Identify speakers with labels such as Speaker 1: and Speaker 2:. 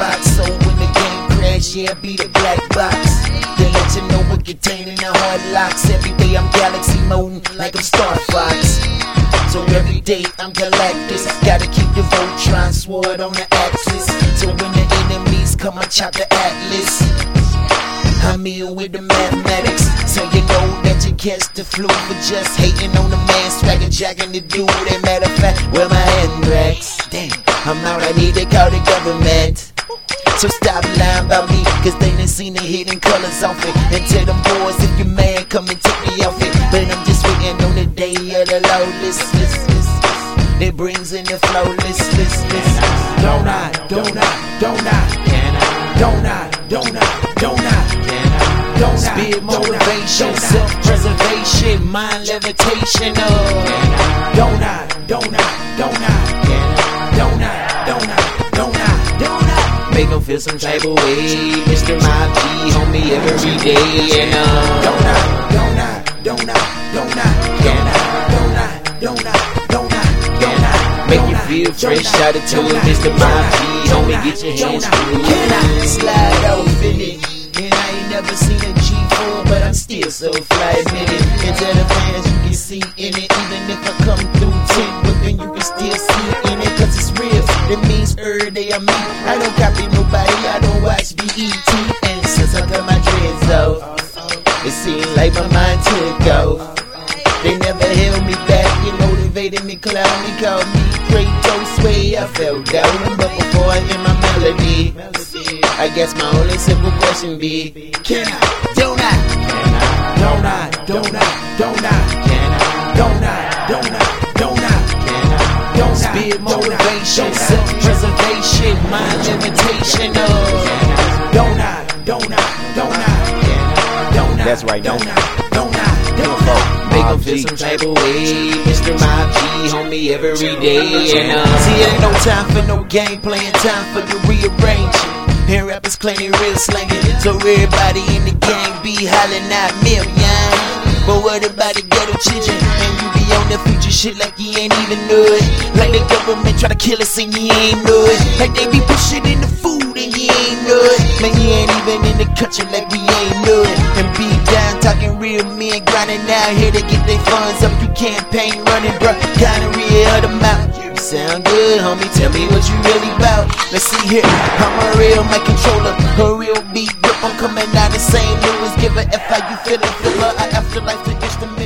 Speaker 1: box, So when the game crash, yeah, be the black box. They let you know what contained in the hard locks. Every day I'm galaxy mode like I'm Star Fox. So every day I'm Galactus. Gotta keep the Voltron sword on the axis. So when the enemies come, I chop the Atlas. I'm here with the mathematics, so you know that you catch the flu for just hating on the man, swagger jacking the dude. And matter of fact, where my handbags? Damn, I'm out, I need to call the government. So stop lying about me, cause they done seen the hidden colors off it. And tell them boys if you man, come and take me off it. But I'm just waiting on the day of the lawless. That brings in the flowless.
Speaker 2: Don't I, don't I, don't I,
Speaker 1: Can I?
Speaker 2: don't I, don't I, don't I,
Speaker 1: Can I?
Speaker 2: don't I,
Speaker 1: motivation, self preservation, mind levitation. Oh,
Speaker 2: don't I, don't I,
Speaker 1: Make 'em feel some type of way. Mr. My G, homie, every day. And uh,
Speaker 2: don't I, don't I, don't I, don't I,
Speaker 1: can I?
Speaker 2: don't I, don't I, don't I,
Speaker 1: Can I? Make you feel fresh, shout it to Mr. My G, homie, get your hands free. Can I slide off in it? And I ain't never seen a G4, but I'm still so fly admit it. And tell the fans you can see in it, even if I come through 10, but then you can still see That means every day I meet. I don't copy nobody, I don't watch BET. And since I got my dreads off, it seems like my mind took off. They never held me back, you motivated me, clown me, called me Kratos way I fell down. But before I hear my melody, I guess my only simple question be, can I, don't I,
Speaker 2: don't I, don't I, don't I,
Speaker 1: motivation, self-preservation, mind limitation, oh.
Speaker 2: don't I, don't I, don't I, don't I,
Speaker 3: That's right,
Speaker 2: don't. I, don't I, don't I,
Speaker 1: Make 'em
Speaker 3: Mob
Speaker 1: feel some type of way, Mr. Mob G, homie, every day. And uh, see, ain't no time for no game playing, time for the rearranging. And rappers claiming real slanging, so everybody in the game be hollering out million. But what about the And you be on the future shit like you ain't even know it. Like the government try to kill us and you ain't know it. Like they be pushing in the food and you ain't know it. Man, you ain't even in the country like we ain't know it. And be down talking real men grinding out here to get their funds up. You campaign running, bro. Gonorrhea of the mouth. You sound good, homie. Tell me what you really about. Let's see here. I'm a real mic controller, a real beat grip. I'm coming out the same Louis. Give a F how you feeling. Feel a afterlife to come whack.